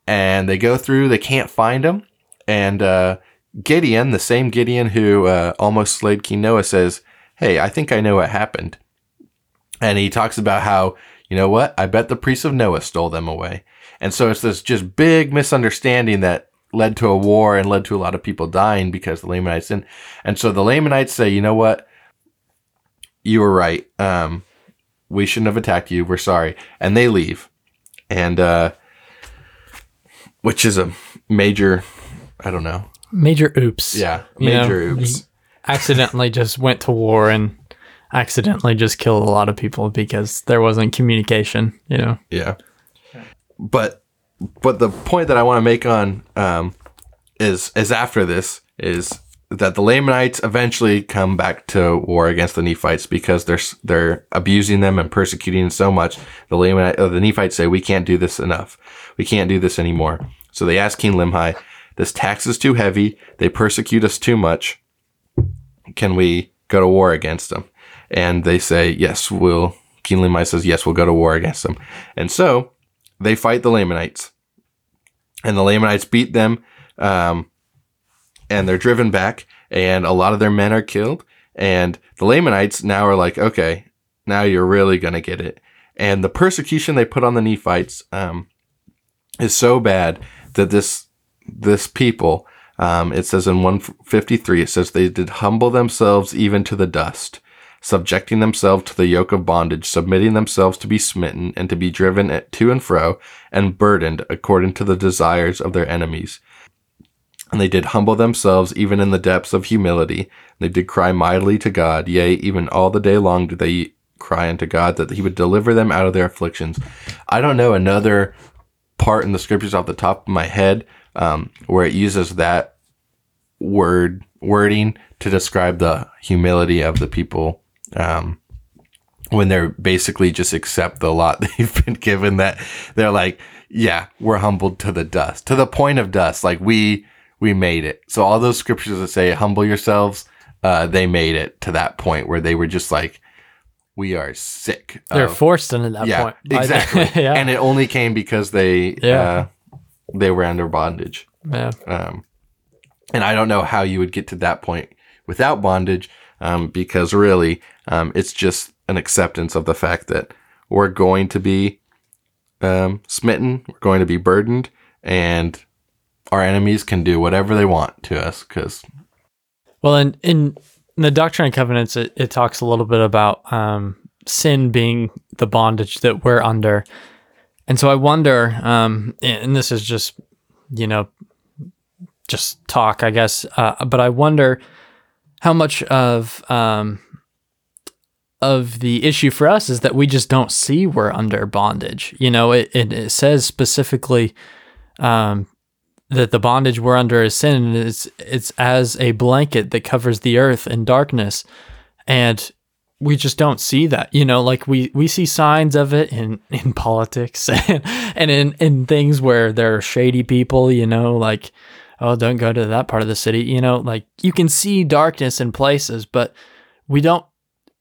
[SPEAKER 1] And they go through, they can't find him, and uh, Gideon, the same Gideon who uh, almost slayed King Noah, says, "Hey, I think I know what happened." And he talks about how, you know what? I bet the priests of Noah stole them away. And so it's this just big misunderstanding that led to a war and led to a lot of people dying because the Lamanites didn't. And so the Lamanites say, you know what? You were right. Um, we shouldn't have attacked you. We're sorry. And they leave. And, uh, which is a major, I don't know.
[SPEAKER 3] Major oops.
[SPEAKER 1] Yeah.
[SPEAKER 3] You know,
[SPEAKER 1] Major oops.
[SPEAKER 3] accidentally just went to war and accidentally just killed a lot of people because there wasn't communication, you know.
[SPEAKER 1] Yeah. But but the point that I want to make on um, is is after this is that the Lamanites eventually come back to war against the Nephites because they're they're abusing them and persecuting so much. The Lamanite, uh, the Nephites say we can't do this enough. We can't do this anymore. So they ask King Limhi, "This tax is too heavy. They persecute us too much. Can we go to war against them?" And they say, "Yes, we'll." King Limhi says, "Yes, we'll go to war against them." And so they fight the Lamanites, and the Lamanites beat them, um, and they're driven back, and a lot of their men are killed. And the Lamanites now are like, okay, now you're really gonna get it. And the persecution they put on the Nephites um, is so bad that this this people, um, it says in 153, it says they did humble themselves even to the dust subjecting themselves to the yoke of bondage, submitting themselves to be smitten and to be driven to and fro and burdened according to the desires of their enemies. And they did humble themselves even in the depths of humility. They did cry mightily to God, yea, even all the day long did they cry unto God that he would deliver them out of their afflictions. I don't know another part in the scriptures off the top of my head um, where it uses that word wording to describe the humility of the people um, when they're basically just accept the lot they've been given that they're like yeah we're humbled to the dust to the point of dust like we we made it so all those scriptures that say humble yourselves uh, they made it to that point where they were just like we are sick
[SPEAKER 3] They're
[SPEAKER 1] of-
[SPEAKER 3] forced into that
[SPEAKER 1] yeah
[SPEAKER 3] point.
[SPEAKER 1] exactly
[SPEAKER 3] yeah.
[SPEAKER 1] and it only came because they
[SPEAKER 3] Yeah.
[SPEAKER 1] uh, they were under bondage
[SPEAKER 3] yeah.
[SPEAKER 1] um, and I don't know how you would get to that point without bondage, um, because really, um, it's just an acceptance of the fact that we're going to be um, smitten, we're going to be burdened, and our enemies can do whatever they want to us because
[SPEAKER 3] Well, in in the Doctrine and Covenants, it, it talks a little bit about um, sin being the bondage that we're under, and so I wonder, um, and this is just you know just talk, I guess, uh, but I wonder how much of um, of the issue for us is that we just don't see we're under bondage. You know, it, it, it says specifically um, that the bondage we're under is sin and it's it's as a blanket that covers the earth in darkness. And we just don't see that you know like we we see signs of it in in politics and, and in in things where there are shady people you know like oh don't go to that part of the city you know like you can see darkness in places but we don't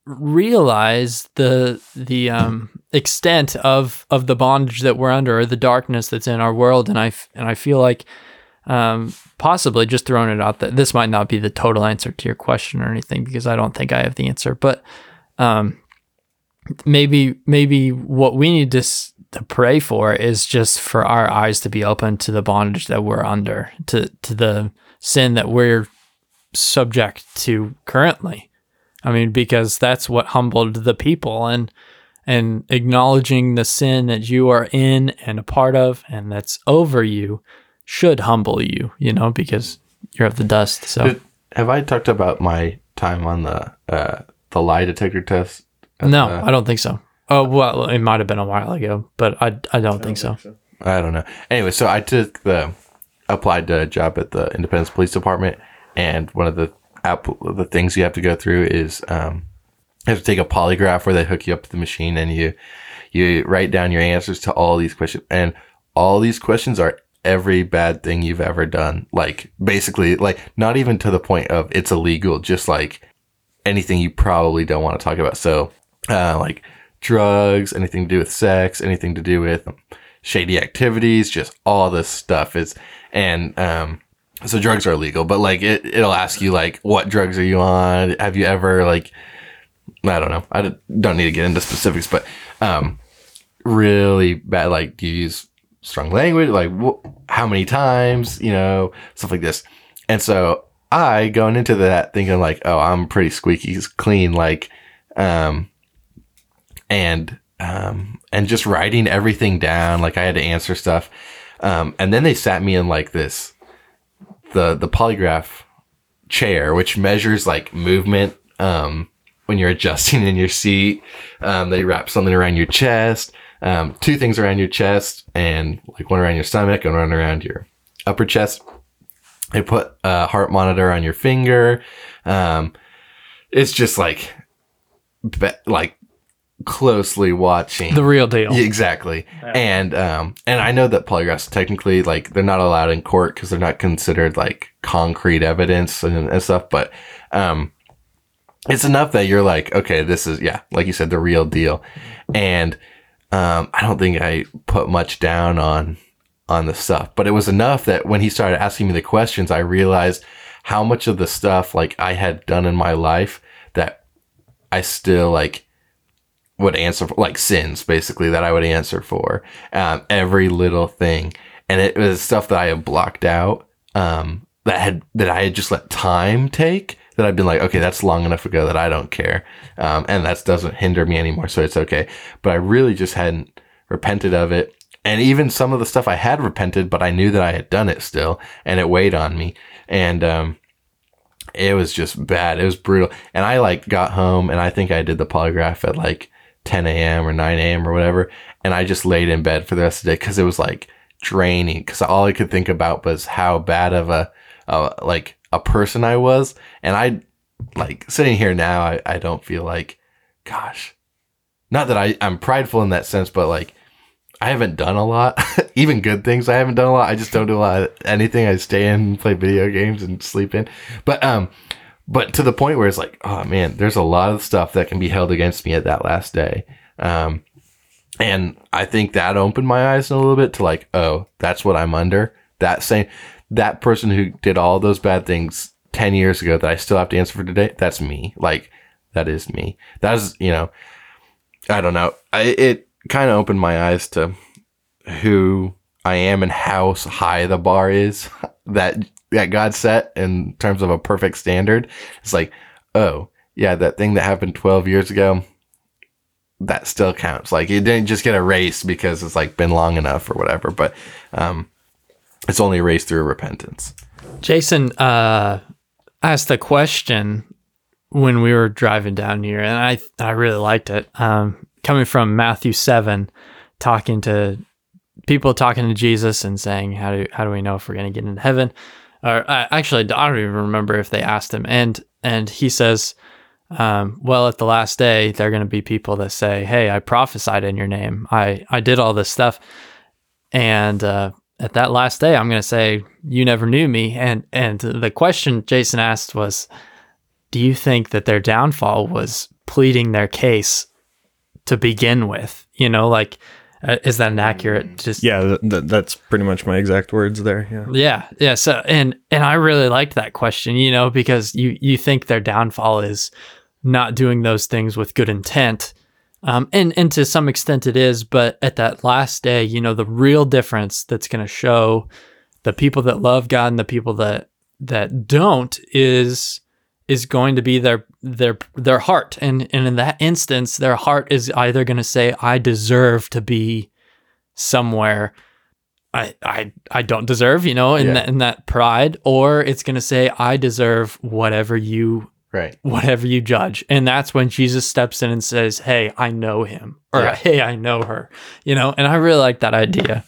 [SPEAKER 3] realize the the um extent of of the bondage that we're under or the darkness that's in our world. And I and I feel like um possibly just throwing it out that this might not be the total answer to your question or anything because I don't think I have the answer but um maybe maybe what we need to s- to pray for is just for our eyes to be open to the bondage that we're under to to the sin that we're subject to currently I mean, because that's what humbled the people and and acknowledging the sin that you are in and a part of and that's over you should humble you, you know, because you're of the dust. So
[SPEAKER 1] have I talked about my time on the uh, the lie detector test?
[SPEAKER 3] no,
[SPEAKER 1] Uh,
[SPEAKER 3] I don't think so. Oh well, it might have been a while ago, but I I don't, think, so.
[SPEAKER 1] I don't know. Anyway, so I took the applied to a job at the Independence Police Department, and one of the app the things you have to go through is um, you have to take a polygraph where they hook you up to the machine and you you write down your answers to all these questions, and all these questions are every bad thing you've ever done. Like basically, like not even to the point of it's illegal, just like anything you probably don't want to talk about. So, uh, like drugs, anything to do with sex, anything to do with shady activities, just all this stuff is, and, um, so drugs are illegal, but like it, it'll ask you like, what drugs are you on? Have you ever like, I don't know. I don't need to get into specifics, but, um, really bad. Like, do you use strong language? Like, wh- how many times? You know, stuff like this. And so I going into that thinking like, oh, I'm pretty squeaky clean, like, um, and um, and just writing everything down. Like I had to answer stuff, um, and then they sat me in like this, the the polygraph chair, which measures like movement. Um, when you're adjusting in your seat, um, they wrap something around your chest, um, two things around your chest, and like one around your stomach and one around your upper chest. They put a heart monitor on your finger. Um, it's just like, be- like closely watching
[SPEAKER 3] The real deal.
[SPEAKER 1] yeah, exactly. And um and I know that polygraphs technically like they're not allowed in court because they're not considered like concrete evidence and, and stuff, but um it's enough that you're like, okay, this is yeah, like you said, the real deal. And um I don't think I put much down on on the stuff, but it was enough that when he started asking me the questions, I realized how much of the stuff like I had done in my life that I still like would answer for, like sins basically that I would answer for um, every little thing. And it was stuff that I had blocked out um, that had that I had just let time take that I've been like okay that's long enough ago that I don't care. Um, and that doesn't hinder me anymore so it's okay. But I really just hadn't repented of it. And even some of the stuff I had repented but I knew that I had done it still and it weighed on me. And um, it was just bad. It was brutal. And I like got home and I think I did the polygraph at like 10 a.m. or 9 a.m. or whatever. And I just laid in bed for the rest of the day because it was like draining because all I could think about was how bad of a, uh, like a person I was. And I like sitting here now, I, I don't feel like, gosh, not that I, I'm prideful in that sense, but like, I haven't done a lot, even good things. I haven't done a lot. I just don't do a lot of anything. I stay in, play video games, and sleep in. But um, but to the point where it's like, oh man, there's a lot of stuff that can be held against me at that last day. Um, and I think that opened my eyes a little bit to like, oh, that's what I'm under. That same, that person who did all those bad things ten years ago that I still have to answer for today. That's me. Like that is me. That is, you know, I don't know. I, it kind of opened my eyes to who I am and how high the bar is that that God set in terms of a perfect standard. It's like, oh yeah, that thing that happened 12 years ago, that still counts. Like it didn't just get erased because it's like been long enough or whatever, but um, it's only erased through repentance.
[SPEAKER 3] Jason uh, asked a question when we were driving down here, and I I really liked it. Um, coming from Matthew seven, talking to people talking to Jesus and saying, "How do how do we know if we're going to get into heaven?" Or uh, actually, I don't even remember if they asked him, and and he says, um, "Well, at the last day, there are going to be people that say, "Hey, I prophesied in your name. I I did all this stuff," and uh, at that last day, I'm going to say, "You never knew me." And and the question Jason asked was, "Do you think that their downfall was pleading their case to begin with?" You know, like uh, is that an accurate? Just
[SPEAKER 2] Yeah, th- th- that's pretty much my exact words there. Yeah.
[SPEAKER 3] yeah, yeah. So and and I really liked that question, you know, because you you think their downfall is not doing those things with good intent, um, and and to some extent it is, but at that last day, you know, the real difference that's going to show the people that love God and the people that that don't is is going to be their their their heart and and in that instance their heart is either going to say I deserve to be somewhere I I I don't deserve, you know, in
[SPEAKER 1] Yeah.
[SPEAKER 3] that in that pride, or it's gonna say I deserve whatever you
[SPEAKER 1] Right.
[SPEAKER 3] whatever you judge, and that's when Jesus steps in and says, "Hey, I know him," or
[SPEAKER 1] Yeah.
[SPEAKER 3] "Hey, I know her," you know. And I really like that idea.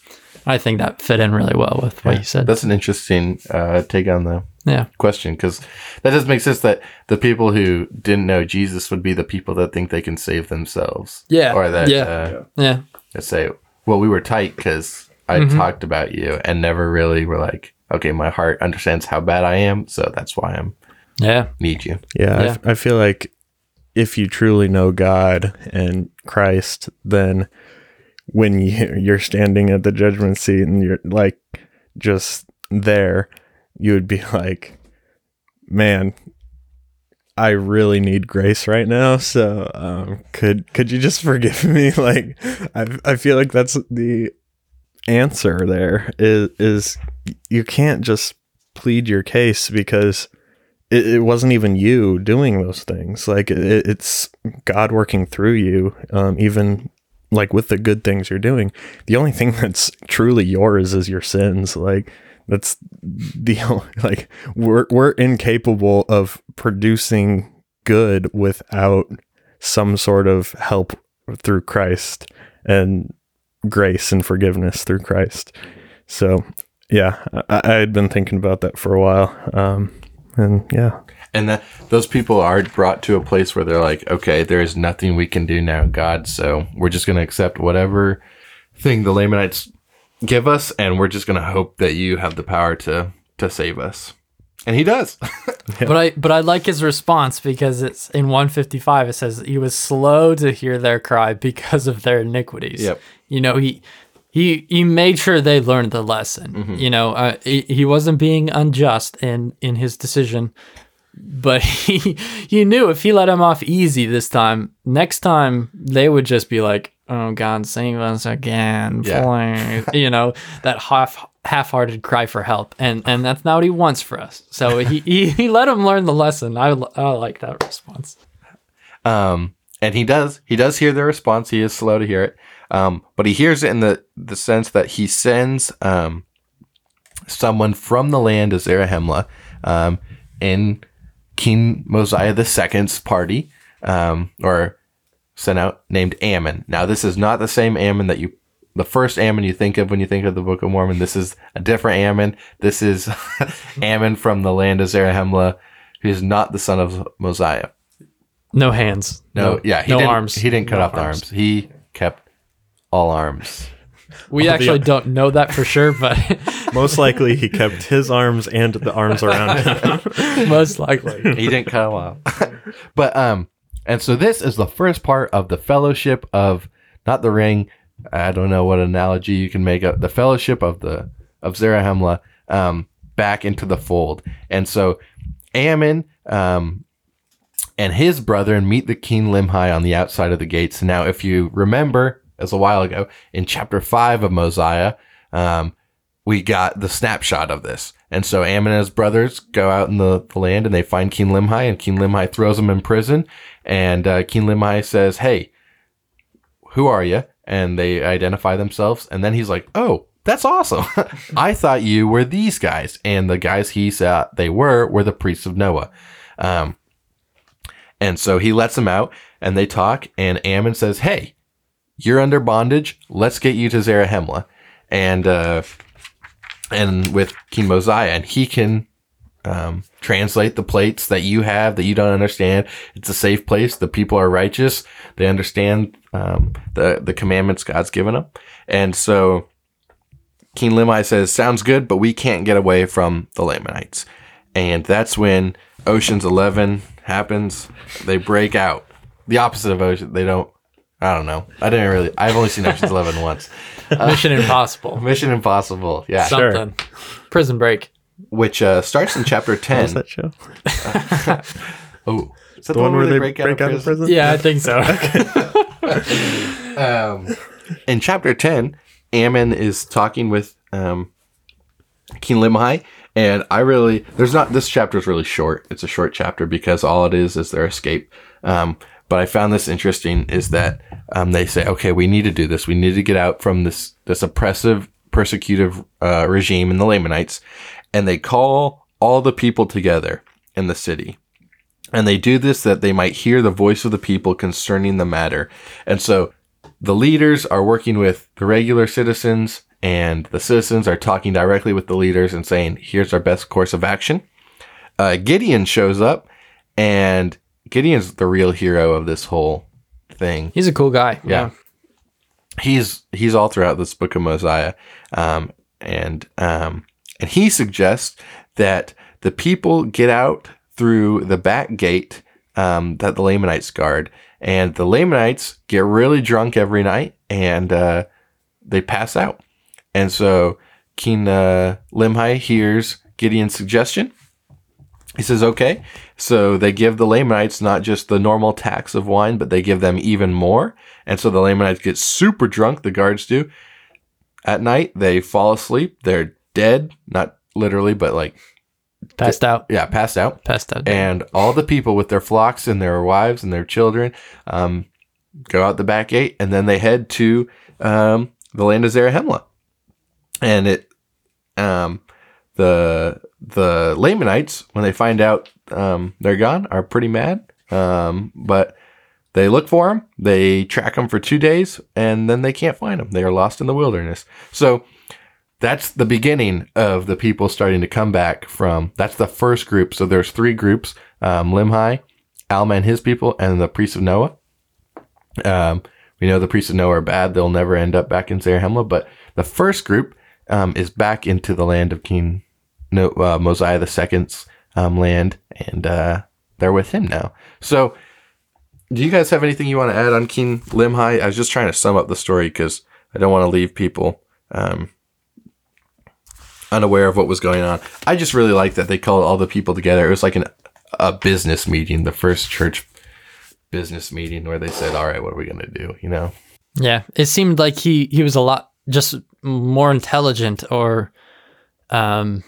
[SPEAKER 3] I think that fit in really well with what you said.
[SPEAKER 1] That's an interesting uh, take on the
[SPEAKER 3] yeah,
[SPEAKER 1] question because that does make sense that the people who didn't know Jesus would be the people that think they can save themselves.
[SPEAKER 3] Yeah,
[SPEAKER 1] Or that,
[SPEAKER 3] yeah.
[SPEAKER 1] uh,
[SPEAKER 3] yeah,
[SPEAKER 1] that say, well, we were tight because I
[SPEAKER 3] Mhm.
[SPEAKER 1] talked about you and never really were like, okay, my heart understands how bad I am. So that's why I'm
[SPEAKER 3] yeah,
[SPEAKER 1] need you.
[SPEAKER 2] Yeah, I
[SPEAKER 3] Yeah.
[SPEAKER 2] f- I, feel like if you truly know God and Christ, then when you, you're standing at the judgment seat and you're like just there, you would be like, man, I really need grace right now. So um, could could you just forgive me? Like, I I feel like that's the answer. There is is you can't just plead your case because it, it wasn't even you doing those things. Like it, it's God working through you, um, even like with the good things you're doing. The only thing that's truly yours is your sins. Like that's the only- like we're we're incapable of producing good without some sort of help through Christ and grace and forgiveness through Christ. So yeah, I, I had been thinking about that for a while. Um, and yeah,
[SPEAKER 1] And that those people are brought to a place where they're like, okay, there is nothing we can do now, God. So we're just going to accept whatever thing the Lamanites give us, and we're just going to hope that you have the power to to save us. And he does.
[SPEAKER 3] But I but I like his response because it's in 155 it says he was slow to hear their cry because of their iniquities.
[SPEAKER 1] Yep.
[SPEAKER 3] You know, he he he made sure they learned the lesson. You know, uh, he, he wasn't being unjust in in his decision, but he he knew if he let him off easy this time, next time they would just be like, "Oh God, save us again,
[SPEAKER 1] Yeah.
[SPEAKER 3] you know, that half half-hearted cry for help, and and that's not what he wants for us. So he he, he let him learn the lesson. I I like that response.
[SPEAKER 1] Um, and he does. He does hear the response. He is slow to hear it. Um, but he hears it in the the sense that he sends um someone from the land of Zarahemla um in King Mosiah II's party um or sent out named Ammon. Now this is not the same Ammon that you the first Ammon you think of when you think of the Book of Mormon. This is a different Ammon. This is Ammon from the land of Zarahemla, who is not the son of Mosiah.
[SPEAKER 3] No hands.
[SPEAKER 1] No, yeah, he
[SPEAKER 3] no
[SPEAKER 1] didn't,
[SPEAKER 3] arms.
[SPEAKER 1] He didn't cut
[SPEAKER 3] No
[SPEAKER 1] off the arms. He kept all arms.
[SPEAKER 3] We actually don't know that for sure, but
[SPEAKER 2] most likely he kept his arms and the arms around him.
[SPEAKER 3] most likely.
[SPEAKER 1] He didn't cut them off. but um, and so this is the first part of the fellowship of not the ring. I don't know what analogy you can make of the fellowship of the of Zarahemla um back into the fold. And so Ammon um and his brethren meet the king Limhi on the outside of the gates. Now, if you remember, as a while ago in chapter five of Mosiah, um, we got the snapshot of this. And so Ammon and his brothers go out in the, the land and they find King Limhi, and King Limhi throws them in prison. And uh, King Limhi says, Hey, who are you? And they identify themselves. And then he's like, Oh, that's awesome. I thought you were these guys. And the guys he said they were were the priests of Noah. Um, and so he lets them out and they talk. And Ammon says, Hey, you're under bondage. Let's get you to Zarahemla. And, uh, and with King Mosiah, and he can um, translate the plates that you have that you don't understand. It's a safe place. The people are righteous. They understand um, the the commandments God's given them, and so King Limhi says, "Sounds good, but we can't get away from the Lamanites." And that's when Ocean's Eleven happens. They break out. The opposite of Ocean. They don't. I don't know. I didn't really. I've only seen Ocean's Eleven once.
[SPEAKER 3] Mission Impossible.
[SPEAKER 1] Mission Impossible. Yeah.
[SPEAKER 2] Sure.
[SPEAKER 3] Something. Prison Break.
[SPEAKER 1] Which uh, starts in chapter
[SPEAKER 2] What's
[SPEAKER 1] 10.
[SPEAKER 2] that show?
[SPEAKER 1] Oh, is that
[SPEAKER 2] The one where they break, out, of prison?
[SPEAKER 3] Yeah, I think so.
[SPEAKER 1] Um, in chapter 10, Ammon is talking with um, King Limhi. And I really, there's not, this chapter is really short. It's a short chapter because all it is is their escape. Um, but I found this interesting is that um, they say, okay, we need to do this. We need to get out from this, this oppressive, persecutive uh, regime in the Lamanites. And they call all the people together in the city. And they do this that they might hear the voice of the people concerning the matter. And so the leaders are working with the regular citizens, and the citizens are talking directly with the leaders and saying, here's our best course of action. Uh, Gideon shows up, and Gideon's the real hero of this whole thing
[SPEAKER 3] He's a cool guy.
[SPEAKER 1] Yeah. he's he's all throughout this book of Mosiah, um, and um, and he suggests that the people get out through the back gate um, that the Lamanites guard, and the Lamanites get really drunk every night, and uh, they pass out, and so King uh, Limhi hears Gideon's suggestion. He says, okay. So they give the Lamanites not just the normal tax of wine, but they give them even more. And so the Lamanites get super drunk, the guards do. At night, they fall asleep. They're dead, not literally, but like,
[SPEAKER 3] Passed out.
[SPEAKER 1] yeah, passed out.
[SPEAKER 3] Passed out.
[SPEAKER 1] And all the people with their flocks and their wives and their children um, go out the back gate and then they head to um, the land of Zarahemla. And it, um, the the Lamanites, when they find out um, they're gone, are pretty mad. Um, but they look for them, they track them for two days, and then they can't find them. They are lost in the wilderness. So that's the beginning of the people starting to come back from. That's the first group. So there's three groups: um, Limhi, Alma and his people, and the priests of Noah. Um, we know the priests of Noah are bad; they'll never end up back in Zarahemla. But the first group um, is back into the land of King no, uh, Mosiah the Second's um, land, and uh, they're with him now. So, do you guys have anything you want to add on King Limhi? I was just trying to sum up the story because I don't want to leave people um, unaware of what was going on. I just really like that they called all the people together. It was like an a business meeting, the first church business meeting where they said, "All right, what are we gonna do?" You know.
[SPEAKER 3] Yeah, it seemed like he he was a lot just more intelligent or um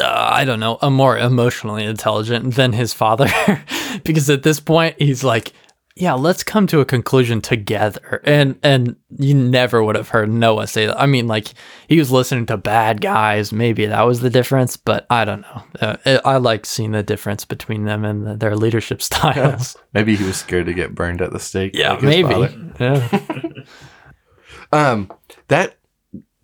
[SPEAKER 3] uh, I don't know, a more emotionally intelligent than his father because at this point he's like, yeah, let's come to a conclusion together. And and you never would have heard Noah say that. I mean, like he was listening to bad guys. Maybe that was the difference, but I don't know. Uh, I I like seeing the difference between them and the, their leadership styles.
[SPEAKER 1] Maybe he was scared to get burned at the stake.
[SPEAKER 3] yeah,
[SPEAKER 1] like
[SPEAKER 3] maybe. Yeah.
[SPEAKER 1] Um, that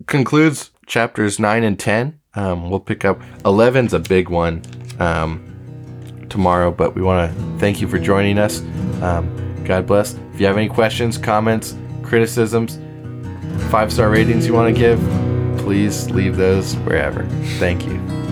[SPEAKER 1] concludes chapters nine and ten. Um, we'll pick up 11's a big one um, tomorrow, but we want to thank you for joining us. Um, God bless. If you have any questions, comments, criticisms, five star ratings you want to give, please leave those wherever. Thank you.